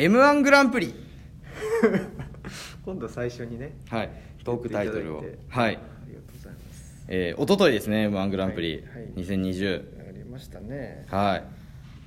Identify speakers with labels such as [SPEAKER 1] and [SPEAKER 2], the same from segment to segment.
[SPEAKER 1] m 1グランプリ。
[SPEAKER 2] 今度最初にね
[SPEAKER 1] はいトークタイトルを。はい。
[SPEAKER 2] ありがとうございます。
[SPEAKER 1] えー、一昨日ですね m 1グランプリ。
[SPEAKER 2] はいはい。
[SPEAKER 1] 2020
[SPEAKER 2] やりましたね。
[SPEAKER 1] はい。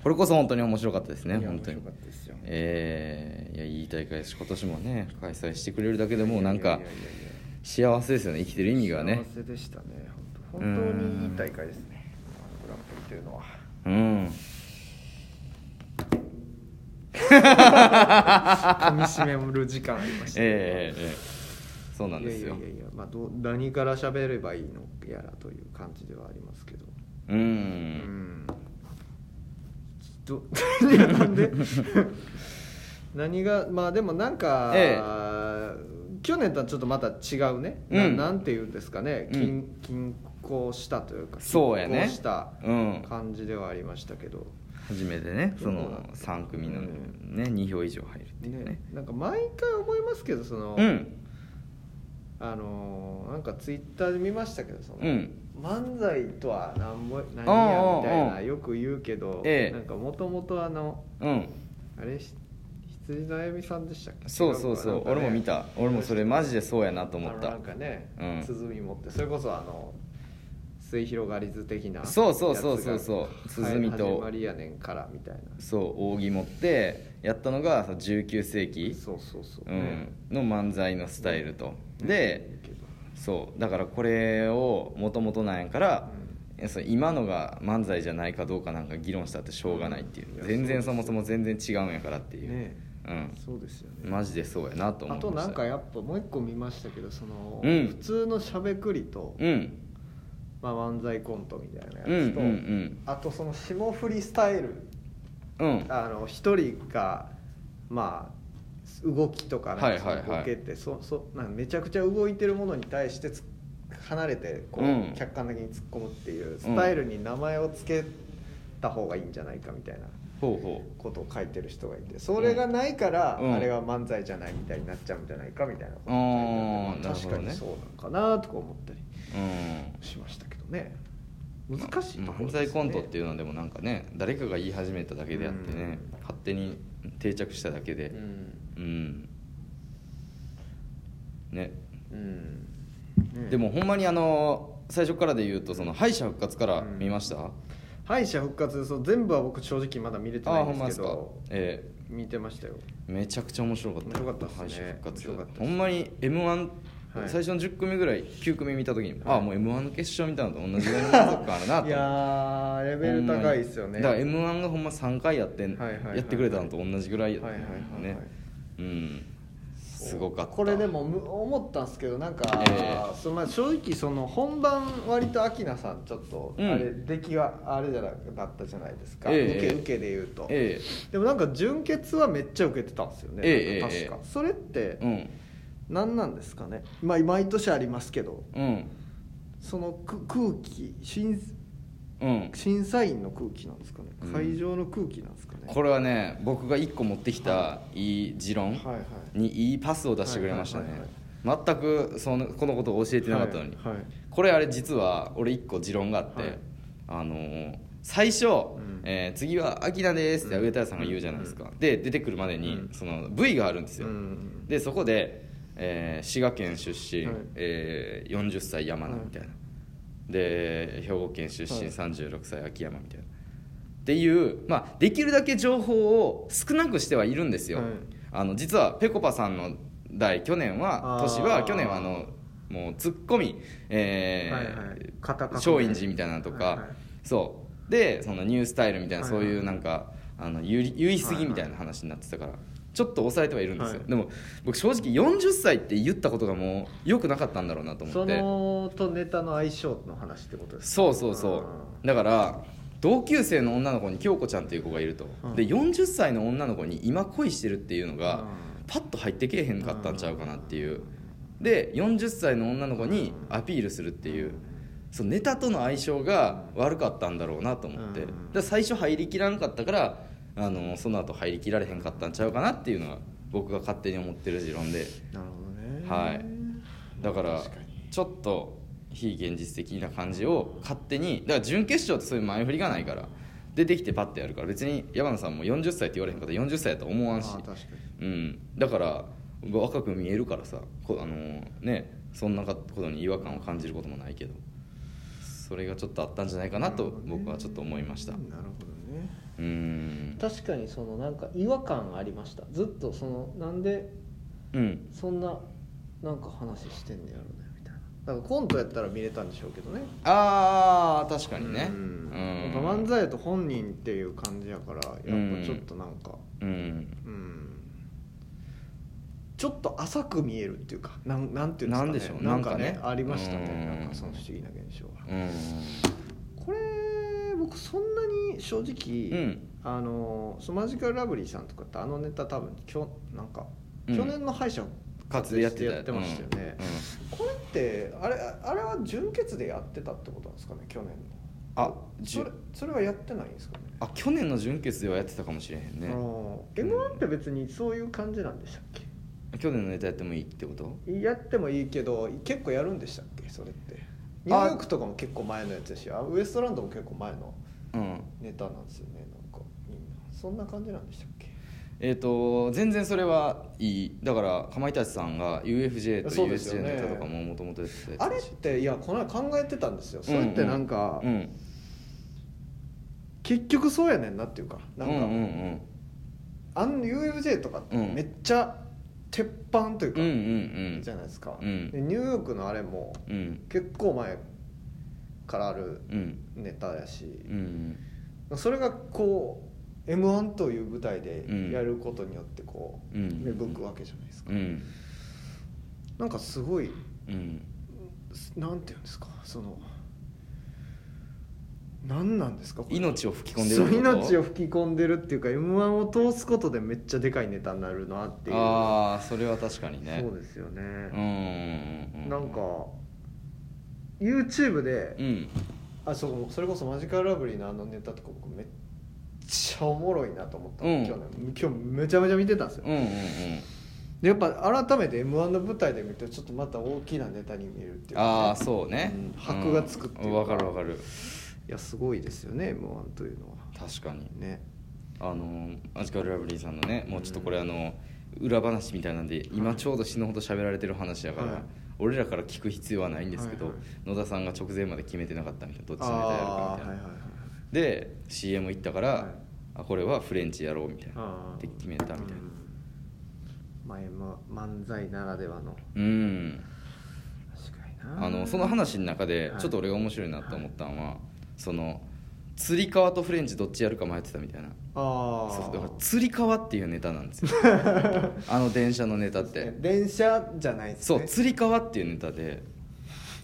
[SPEAKER 1] これこそ本当に面白かったですね本当に。
[SPEAKER 2] 面白かったですよ。
[SPEAKER 1] えー、いやいい大会ですし今年もね開催してくれるだけでもうなんか幸せですよね生きてる意味がね。
[SPEAKER 2] 幸せでしたね本当。本当にいい大会ですねグランプリというのは。
[SPEAKER 1] うん
[SPEAKER 2] 噛み締める時間ありましたね
[SPEAKER 1] えー、えーえーそうなんですよ。
[SPEAKER 2] いやいやいやまあどう何から喋ればいいのやらという感じではありますけど。
[SPEAKER 1] う
[SPEAKER 2] うん。ん。どいやなんで？何がまあでもなんか、
[SPEAKER 1] え
[SPEAKER 2] 去年とはちょっとまた違うね、な
[SPEAKER 1] うん。
[SPEAKER 2] なんていうんですかね。
[SPEAKER 1] うん。
[SPEAKER 2] 均均衡したというか
[SPEAKER 1] そうやね。
[SPEAKER 2] 均衡した
[SPEAKER 1] うん。
[SPEAKER 2] 感じではありましたけど、
[SPEAKER 1] 初めてねその3組のね2票以上入るっていうね。
[SPEAKER 2] ね、なんか毎回思いますけどその、
[SPEAKER 1] うん。
[SPEAKER 2] あのーなんかツイッターで見ましたけどその、
[SPEAKER 1] うん。
[SPEAKER 2] 漫才とは何も何やみたいなよく言うけど、
[SPEAKER 1] ええ。
[SPEAKER 2] なんかもともとあの
[SPEAKER 1] うん。
[SPEAKER 2] あれし羊のあゆみさんでしたっけ？
[SPEAKER 1] そうそうそう、
[SPEAKER 2] 違かな。
[SPEAKER 1] 俺も見た。俺もそれマジでそうやなと思った。
[SPEAKER 2] なんかね、
[SPEAKER 1] うん。
[SPEAKER 2] 鼓持ってそれこそあの末広がり図的な
[SPEAKER 1] そうそうそうそうそう。鼓と。
[SPEAKER 2] 始まりやねんからみたいな。
[SPEAKER 1] そう扇持ってやったのがその19世紀、
[SPEAKER 2] そうそうそう、
[SPEAKER 1] うん、の漫才のスタイルと、
[SPEAKER 2] ね
[SPEAKER 1] で
[SPEAKER 2] いいけど。
[SPEAKER 1] そう。だからこれをもともとなんやから、そう今のが漫才じゃないかどうかなんか議論したってしょうがないっていう、全然
[SPEAKER 2] そ
[SPEAKER 1] もそも全然違うんやからっていう、
[SPEAKER 2] ね
[SPEAKER 1] うん。
[SPEAKER 2] そうですよね。
[SPEAKER 1] マジでそうやなと思
[SPEAKER 2] あ
[SPEAKER 1] いました。
[SPEAKER 2] となんかやっぱもう一個見ましたけどその、
[SPEAKER 1] うん。
[SPEAKER 2] 普通のしゃべくりと、
[SPEAKER 1] うん
[SPEAKER 2] まあ、漫才コントみたいなやつと、
[SPEAKER 1] うんうん
[SPEAKER 2] あとその霜降りスタイル
[SPEAKER 1] うん。うん
[SPEAKER 2] あの一人がまあ動きとかなんかめちゃくちゃ動いてるものに対してつ離れてこう、
[SPEAKER 1] うん。
[SPEAKER 2] 客観的に突っ込むっていうスタイルに名前を付けた方がいいんじゃないかみたいなことを書いてる人がいてそれがないから、
[SPEAKER 1] うん。
[SPEAKER 2] あれは漫才じゃないみたいになっちゃうんじゃないかみたいなこと
[SPEAKER 1] あ
[SPEAKER 2] を
[SPEAKER 1] ー
[SPEAKER 2] 書いてあってまあ確かにそうなのかなとか思ったり。
[SPEAKER 1] ううん
[SPEAKER 2] しましたけどね。難しいところ
[SPEAKER 1] 漫才コントっていうのはでもなんかね誰かが言い始めただけであってね、
[SPEAKER 2] うん。
[SPEAKER 1] 勝手に定着しただけで。
[SPEAKER 2] うん。
[SPEAKER 1] うん、ね。
[SPEAKER 2] うん。ね。
[SPEAKER 1] でもほんまにあの最初からで言うとその敗者復活から見ました、
[SPEAKER 2] 敗者復活そう全部は僕正直まだ見れて
[SPEAKER 1] あ
[SPEAKER 2] ない
[SPEAKER 1] んまです
[SPEAKER 2] けど
[SPEAKER 1] え
[SPEAKER 2] 見てましたよ。
[SPEAKER 1] えめちゃくちゃ面白かった。
[SPEAKER 2] 面白かったね。
[SPEAKER 1] 敗者復活。ほんまに m 1
[SPEAKER 2] はい。
[SPEAKER 1] 最初の10組ぐらい9組見た時に、
[SPEAKER 2] はい。
[SPEAKER 1] ああもう m 1の決勝見たのと同じぐらいの満足感あるなと
[SPEAKER 2] いやーレベル高いですよね。
[SPEAKER 1] だから m 1がほんま3回やってん、
[SPEAKER 2] はいはいはい
[SPEAKER 1] やってくれたのと同じぐらいやった
[SPEAKER 2] はいはいはいはい
[SPEAKER 1] ねうん。すごかった。
[SPEAKER 2] これでもむ思ったんですけどなんか、
[SPEAKER 1] え
[SPEAKER 2] そのまあ正直その本番割とアキナさんちょっと
[SPEAKER 1] うん。
[SPEAKER 2] あれ、出来があれじゃなだったじゃないですか、
[SPEAKER 1] ええ。
[SPEAKER 2] 受け受けで言うと、
[SPEAKER 1] え
[SPEAKER 2] でもなんか純潔はめっちゃ受けてたんですよね、確か、
[SPEAKER 1] ええ。
[SPEAKER 2] それって
[SPEAKER 1] えうん
[SPEAKER 2] 何なんですかね、まあ、毎年ありますけど。
[SPEAKER 1] うん。
[SPEAKER 2] そのく空気審
[SPEAKER 1] うん。
[SPEAKER 2] 審査員の空気なんですかね。
[SPEAKER 1] うん。
[SPEAKER 2] 会場の空気なんですかね、
[SPEAKER 1] これはね僕が1個持ってきたい。い持論にいいパスを出してくれましたね。全くそのこのことを教えてなかったのに、
[SPEAKER 2] はいはい。
[SPEAKER 1] これあれ実は俺1個持論があって、
[SPEAKER 2] はい。
[SPEAKER 1] あのー最初、
[SPEAKER 2] ん。
[SPEAKER 1] えー次は「アキナです」って
[SPEAKER 2] うん
[SPEAKER 1] 上田さんが言うじゃないですか、で出てくるまでに、
[SPEAKER 2] うん。
[SPEAKER 1] その V があるんですよ、
[SPEAKER 2] うん。
[SPEAKER 1] でそこで、えー滋賀県出身、
[SPEAKER 2] はい。
[SPEAKER 1] えー40歳山名みたいな、で兵庫県出身
[SPEAKER 2] はい。
[SPEAKER 1] 36歳秋山みたいな。っていう、まあ、できるだけ情報を少なくしてはいるんですよ、
[SPEAKER 2] はい。
[SPEAKER 1] あの実はぺこぱさんの代去年は年は去年はあのもうツッコミ、えー
[SPEAKER 2] はいはい。肩革命
[SPEAKER 1] 松陰寺みたいなのとか、
[SPEAKER 2] はいはい。
[SPEAKER 1] そう。でそのニュースタイルみたいな、
[SPEAKER 2] はいはい。
[SPEAKER 1] そういうなんかあの言い言い過ぎみたいな話になってたから、ちょっと抑えてはいるんですよ、
[SPEAKER 2] はい。
[SPEAKER 1] でも僕正直40歳って言ったことがもう良くなかったんだろうなと思
[SPEAKER 2] そ
[SPEAKER 1] って。
[SPEAKER 2] のとネタの相性の話ってことですか？
[SPEAKER 1] そうそうそう。だから同級生の女の子に京子ちゃんっていう子がいると、
[SPEAKER 2] うん。
[SPEAKER 1] で40歳の女の子に今恋してるっていうのが、
[SPEAKER 2] うん。
[SPEAKER 1] パッと入ってけえへんかったんちゃうかなっていう。で40歳の女の子にアピールするっていうそのネタとの相性が悪かったんだろうなと思って、最初入りきらんかったからあのその後入りきられへんかったんちゃうかなっていうのが僕が勝手に思ってる持論で。
[SPEAKER 2] なるほどね。
[SPEAKER 1] はい。だからちょっと非現実的な感じを勝手にだから準決勝ってそういう前振りがないから出てきてパッてやるから別に山名さんも40歳って言われへんかったら40歳やと思わんし。
[SPEAKER 2] あ確かに。
[SPEAKER 1] うん、だから若く見えるからさこあのねそんなことに違和感を感じることもないけどそれがちょっとあったんじゃないかなと僕はちょっと思いました。
[SPEAKER 2] なるほどね
[SPEAKER 1] うん。
[SPEAKER 2] 確かにそのなんか違和感ありました。ずっとそのなんで
[SPEAKER 1] うん。
[SPEAKER 2] そんななんか話してんねやろねみたいな。だからコントやったら見れたんでしょうけどね。
[SPEAKER 1] ああ確かにね。
[SPEAKER 2] うん。
[SPEAKER 1] うん。
[SPEAKER 2] 漫才やと本人っていう感じやからやっぱちょっとなんか
[SPEAKER 1] うん。
[SPEAKER 2] うん。ちょっと浅く見えるっていうかなんなんていうんですかね。
[SPEAKER 1] なんでしょう。
[SPEAKER 2] なんか
[SPEAKER 1] なんかね
[SPEAKER 2] ねありました
[SPEAKER 1] うん。
[SPEAKER 2] ねなんかその不思議な現象が
[SPEAKER 1] うん。
[SPEAKER 2] これ僕そんなに正直、
[SPEAKER 1] うん。
[SPEAKER 2] あのそのマジカルラブリーさんとかってあのネタ多分きょなんか、
[SPEAKER 1] うん。
[SPEAKER 2] 去年の敗者
[SPEAKER 1] かつやってた
[SPEAKER 2] やってましたよね、これってあれあれは純潔でやってたってことなんですかね去年の。
[SPEAKER 1] あ
[SPEAKER 2] それそれはやってないんですかね。
[SPEAKER 1] あ去年の準決ではやってたかもしれへんね。
[SPEAKER 2] m 1って別にそういう感じなんでしたっ
[SPEAKER 1] 去年のネタやってもいいってこと？
[SPEAKER 2] けやってもいいけど結構やるんでしたっけ？それってニューヨークとかも結構前のやつだしあウエストランドも結構前の
[SPEAKER 1] うん。
[SPEAKER 2] ネタなんですよねなんかみんな。そんな感じなんでしたっけ？
[SPEAKER 1] えー、と全然それはいい。だからかまいたちさんが UFJ と USJ の
[SPEAKER 2] ね。
[SPEAKER 1] ネタとかももともとやって
[SPEAKER 2] あれっ
[SPEAKER 1] て
[SPEAKER 2] いやこの間考えてたんですよ。それってなんか、
[SPEAKER 1] うん。
[SPEAKER 2] 結局そうやねんなっていうかなんか、
[SPEAKER 1] うんうんうん。
[SPEAKER 2] あの UFJ とかめっちゃ鉄板というか、
[SPEAKER 1] うんうん
[SPEAKER 2] じゃないですか、
[SPEAKER 1] うん。
[SPEAKER 2] でニューヨークのあれも
[SPEAKER 1] うん。うん
[SPEAKER 2] 結構前からある
[SPEAKER 1] うん。
[SPEAKER 2] ネタやし、
[SPEAKER 1] うん
[SPEAKER 2] それがこう m 1という舞台で
[SPEAKER 1] うん。
[SPEAKER 2] やることによってこう、
[SPEAKER 1] うん。
[SPEAKER 2] 芽吹くわけじゃないですか、
[SPEAKER 1] うん。
[SPEAKER 2] なんかすごい
[SPEAKER 1] うん。
[SPEAKER 2] なんていうんですかその何なんですか
[SPEAKER 1] 命を吹き込んでる
[SPEAKER 2] そう命を吹き込んでるっていうか m 1を通すことでめっちゃでかいネタになるなっていう。
[SPEAKER 1] ああそれは確かにね。
[SPEAKER 2] そうですよね、
[SPEAKER 1] うん
[SPEAKER 2] なんか YouTube で、
[SPEAKER 1] うん。
[SPEAKER 2] あそうそれこそマジカルラブリーのあのネタとか僕めっちゃおもろいなと思った、
[SPEAKER 1] うん。
[SPEAKER 2] 今日ね今日めちゃめちゃ見てたんですよ、
[SPEAKER 1] うんうん
[SPEAKER 2] でやっぱ改めて m 1の舞台で見るとちょっとまた大きなネタに見えるっていう
[SPEAKER 1] ああそうね。
[SPEAKER 2] うん箔がつくっていうか。
[SPEAKER 1] わかるわかる
[SPEAKER 2] いやすごいですよね m 1というのは。
[SPEAKER 1] 確かに。
[SPEAKER 2] ね。
[SPEAKER 1] あのマジカルラブリーさんのねもうちょっとこれあの裏話みたいなんで今ちょうど死ぬほど喋られてる話やから、
[SPEAKER 2] はい。
[SPEAKER 1] 俺らから聞く必要はないんですけど、
[SPEAKER 2] はいはい
[SPEAKER 1] 野田さんが直前まで決めてなかったみたいなどっちのネタやるかみたいな、
[SPEAKER 2] はいはいはい
[SPEAKER 1] で CM 行ったから、
[SPEAKER 2] はい。
[SPEAKER 1] あこれはフレンチやろうみたいな。で決めたみたいな。
[SPEAKER 2] うん。まあ、漫才ならではの。
[SPEAKER 1] うん。
[SPEAKER 2] 確かにな。
[SPEAKER 1] あのその話の中で
[SPEAKER 2] はい。
[SPEAKER 1] ちょっと俺が面白いなと思ったのは、その釣り革とフレンチどっちやるか迷ってたみたいな。
[SPEAKER 2] ああ
[SPEAKER 1] そうだから釣り革っていうネタなんですよ。あの電車のネタって。
[SPEAKER 2] 電車じゃないですね。
[SPEAKER 1] そう釣り革っていうネタで。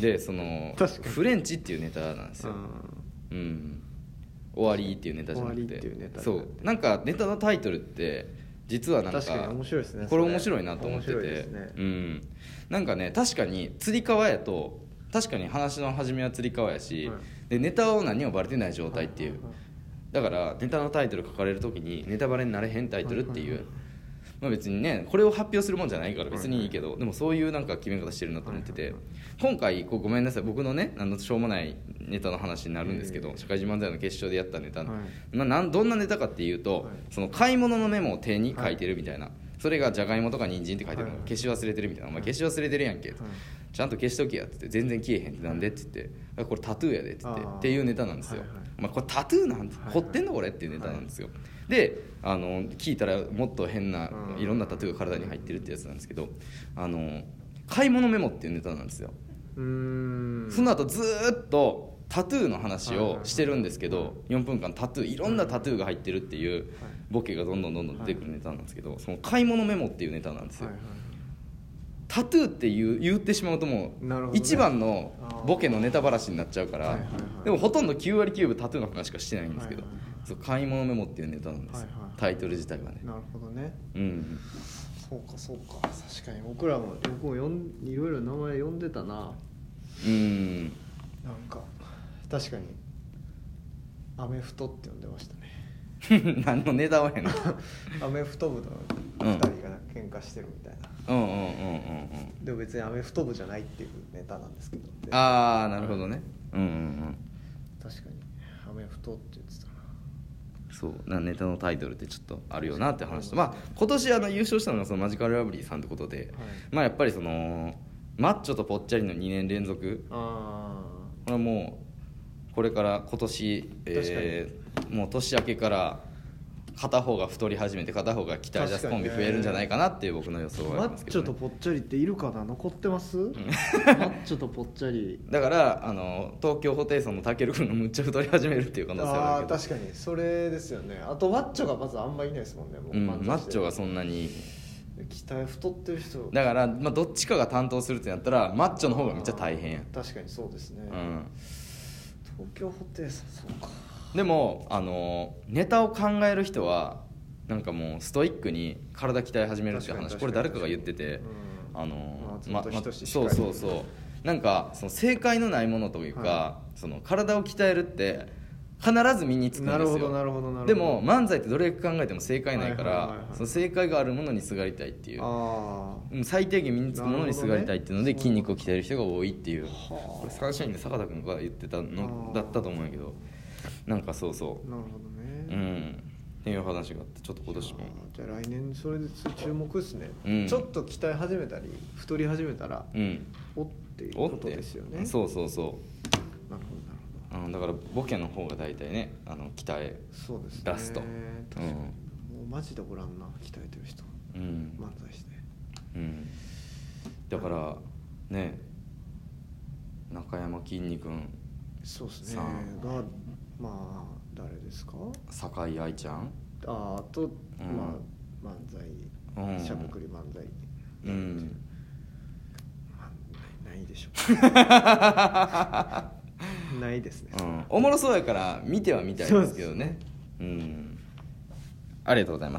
[SPEAKER 1] でそのフレンチっていうネタなんですよ、
[SPEAKER 2] う
[SPEAKER 1] うん、終わりっていうネタじゃなくて。そう。なんかネタのタイトルって実はなんか
[SPEAKER 2] 面白いですね
[SPEAKER 1] これ面白いなと思ってて。
[SPEAKER 2] ね。
[SPEAKER 1] うん、なんかね確かに釣り革やと確かに話の始めは釣り革やし、
[SPEAKER 2] はい。
[SPEAKER 1] でネタを何もバレてない状態っていう、
[SPEAKER 2] はいはいはい
[SPEAKER 1] だからネタのタイトル書かれる時にネタバレになれへんタイトルっていう、
[SPEAKER 2] はいはいはい。
[SPEAKER 1] まあ、別にねこれを発表するもんじゃないから別にいいけど、でもそういうなんか決め方してるなと思ってて、
[SPEAKER 2] はいはい
[SPEAKER 1] 今回こうごめんなさい。僕のねあのしょうもないネタの話になるんですけど、
[SPEAKER 2] ええ
[SPEAKER 1] 社会人漫才の決勝でやったネタ、
[SPEAKER 2] はい。
[SPEAKER 1] まあ、なんどんなネタかっていうと、
[SPEAKER 2] はい。
[SPEAKER 1] その買い物のメモを手に書いてるみたいな、それがじゃがいもとか人参って書いてるの、
[SPEAKER 2] はい。
[SPEAKER 1] 消し忘れてるみたいな「お前消し忘れてるやんけ」
[SPEAKER 2] はい。
[SPEAKER 1] ちゃんと消しとけや」って全然消えへんってなんでって言って。あ「これタトゥーやで」って言って。っていうネタなんですよ、
[SPEAKER 2] はいはい
[SPEAKER 1] まあ、これタトゥーなんて
[SPEAKER 2] はい
[SPEAKER 1] 彫ってんのこれっていうネタなんですよ、であの聞いたらもっと変な
[SPEAKER 2] うん。
[SPEAKER 1] いろんなタトゥーが体に入ってるってやつなんですけどあの買い物メモっていうネタなんですよ、その後ずーっとタトゥーの話をしてるんですけど4分間タトゥーいろんなタトゥーが入ってるっていう
[SPEAKER 2] はい
[SPEAKER 1] ボケがどんどんどんどん出てくるネタなんですけどその買い物メモっていうネタなんですよ。
[SPEAKER 2] はいはい
[SPEAKER 1] タトゥーって言う言ってしまうともう
[SPEAKER 2] ね。
[SPEAKER 1] 一番のボケのネタばらしになっちゃうから
[SPEAKER 2] はいはいはい。
[SPEAKER 1] でもほとんど9割9分タトゥーの話しかしてないんですけど
[SPEAKER 2] はいはいはい。
[SPEAKER 1] そう買い物メモっていうネタなんですよ。
[SPEAKER 2] はいはい。はい
[SPEAKER 1] タイトル自体はね。
[SPEAKER 2] なるほどね。
[SPEAKER 1] うん
[SPEAKER 2] そうかそうか。確かに僕らも僕も呼んいろいろ名前呼んでたな。
[SPEAKER 1] うん。
[SPEAKER 2] なんか確かにアメフトって呼んでましたね
[SPEAKER 1] 何のネタはやねん
[SPEAKER 2] アメフト部の2人が喧嘩してるみたいな、
[SPEAKER 1] うんうんうんうんうん
[SPEAKER 2] でも別にアメフト部じゃないっていうネタなんですけど。
[SPEAKER 1] ああなるほどね。うんうん
[SPEAKER 2] 確かに。アメフトって言ってたな。
[SPEAKER 1] そうなネタのタイトルってちょっとあるよなって話と。まあ今年あの優勝したのがそのマジカルラブリーさんってことで、まあやっぱりそのマッチョとぽっちゃりの2年連続
[SPEAKER 2] あ
[SPEAKER 1] これはもうこれから今年、えーもう年明けから片方が太り始めて片方が鍛え出すコンビ増えるんじゃないかなっていう僕の予想はあ
[SPEAKER 2] マッチョ
[SPEAKER 1] りますけど、ね、
[SPEAKER 2] とぽっちゃりっているかな？残ってます？マッチョとぽっちゃり。
[SPEAKER 1] だからあの東京ホテイソンのたける君がむっちゃ太り始めるっていう可能性はあ
[SPEAKER 2] ああ
[SPEAKER 1] るけど。
[SPEAKER 2] 確かにそれですよね。あとマッチョがまずあんまいないですもんねもう。
[SPEAKER 1] うん、マッチョがそんなに。
[SPEAKER 2] 鍛え太ってる人。
[SPEAKER 1] だから、まあ、どっちかが担当するってなったらマッチョの方がめっちゃ大変
[SPEAKER 2] 確かにそうですね、
[SPEAKER 1] うん、
[SPEAKER 2] 東京ホテイソンそうか。
[SPEAKER 1] でもあのネタを考える人はなんかもうストイックに体鍛え始めるっていう話これ誰かが言ってて、
[SPEAKER 2] うん。
[SPEAKER 1] あの
[SPEAKER 2] 松本人志しかり
[SPEAKER 1] そうそうそう。なんかその正解のないものというか、
[SPEAKER 2] は
[SPEAKER 1] その体を鍛えるって必ず身につくんですよ。
[SPEAKER 2] なるほどなるほどなるほど。
[SPEAKER 1] でも漫才ってどれ考えても正解ないから、
[SPEAKER 2] はいはいはいはい。
[SPEAKER 1] その正解があるものにすがりたいっていう。最低限身につくものにすがりたいっていうので
[SPEAKER 2] ね。
[SPEAKER 1] 筋肉を鍛える人が多いっていう。
[SPEAKER 2] はあ。
[SPEAKER 1] これサンシャインで坂田君が言ってたのだったと思うんやけどなんかそうそ
[SPEAKER 2] あなるほど
[SPEAKER 1] うう
[SPEAKER 2] ね、
[SPEAKER 1] ん。っていう話があってちょっと今年も。
[SPEAKER 2] じゃあ来年それで注目ですね、
[SPEAKER 1] うん。
[SPEAKER 2] ちょっと鍛え始めたり太り始めたら
[SPEAKER 1] うん。
[SPEAKER 2] おっていうこと
[SPEAKER 1] おって
[SPEAKER 2] ですよね。
[SPEAKER 1] そうそうそ
[SPEAKER 2] なるほどなるほど
[SPEAKER 1] う、うん、だからボケの方が大体ねあの鍛え
[SPEAKER 2] そうですね。
[SPEAKER 1] 出すと
[SPEAKER 2] 確かに、もうマジでおらんな鍛えてる人
[SPEAKER 1] うん、
[SPEAKER 2] 漫才して。
[SPEAKER 1] うん、だからね中山きんに君
[SPEAKER 2] そうですね。がまあ誰ですか？
[SPEAKER 1] 酒井愛ちゃん。
[SPEAKER 2] ああと、
[SPEAKER 1] うん。
[SPEAKER 2] まあ漫才
[SPEAKER 1] うん。
[SPEAKER 2] しゃべくり漫才。
[SPEAKER 1] うん。
[SPEAKER 2] まあないないでしょ ないですね、
[SPEAKER 1] うん、おもろそうやから見てはみたいですけどね。うん。ありがとうございました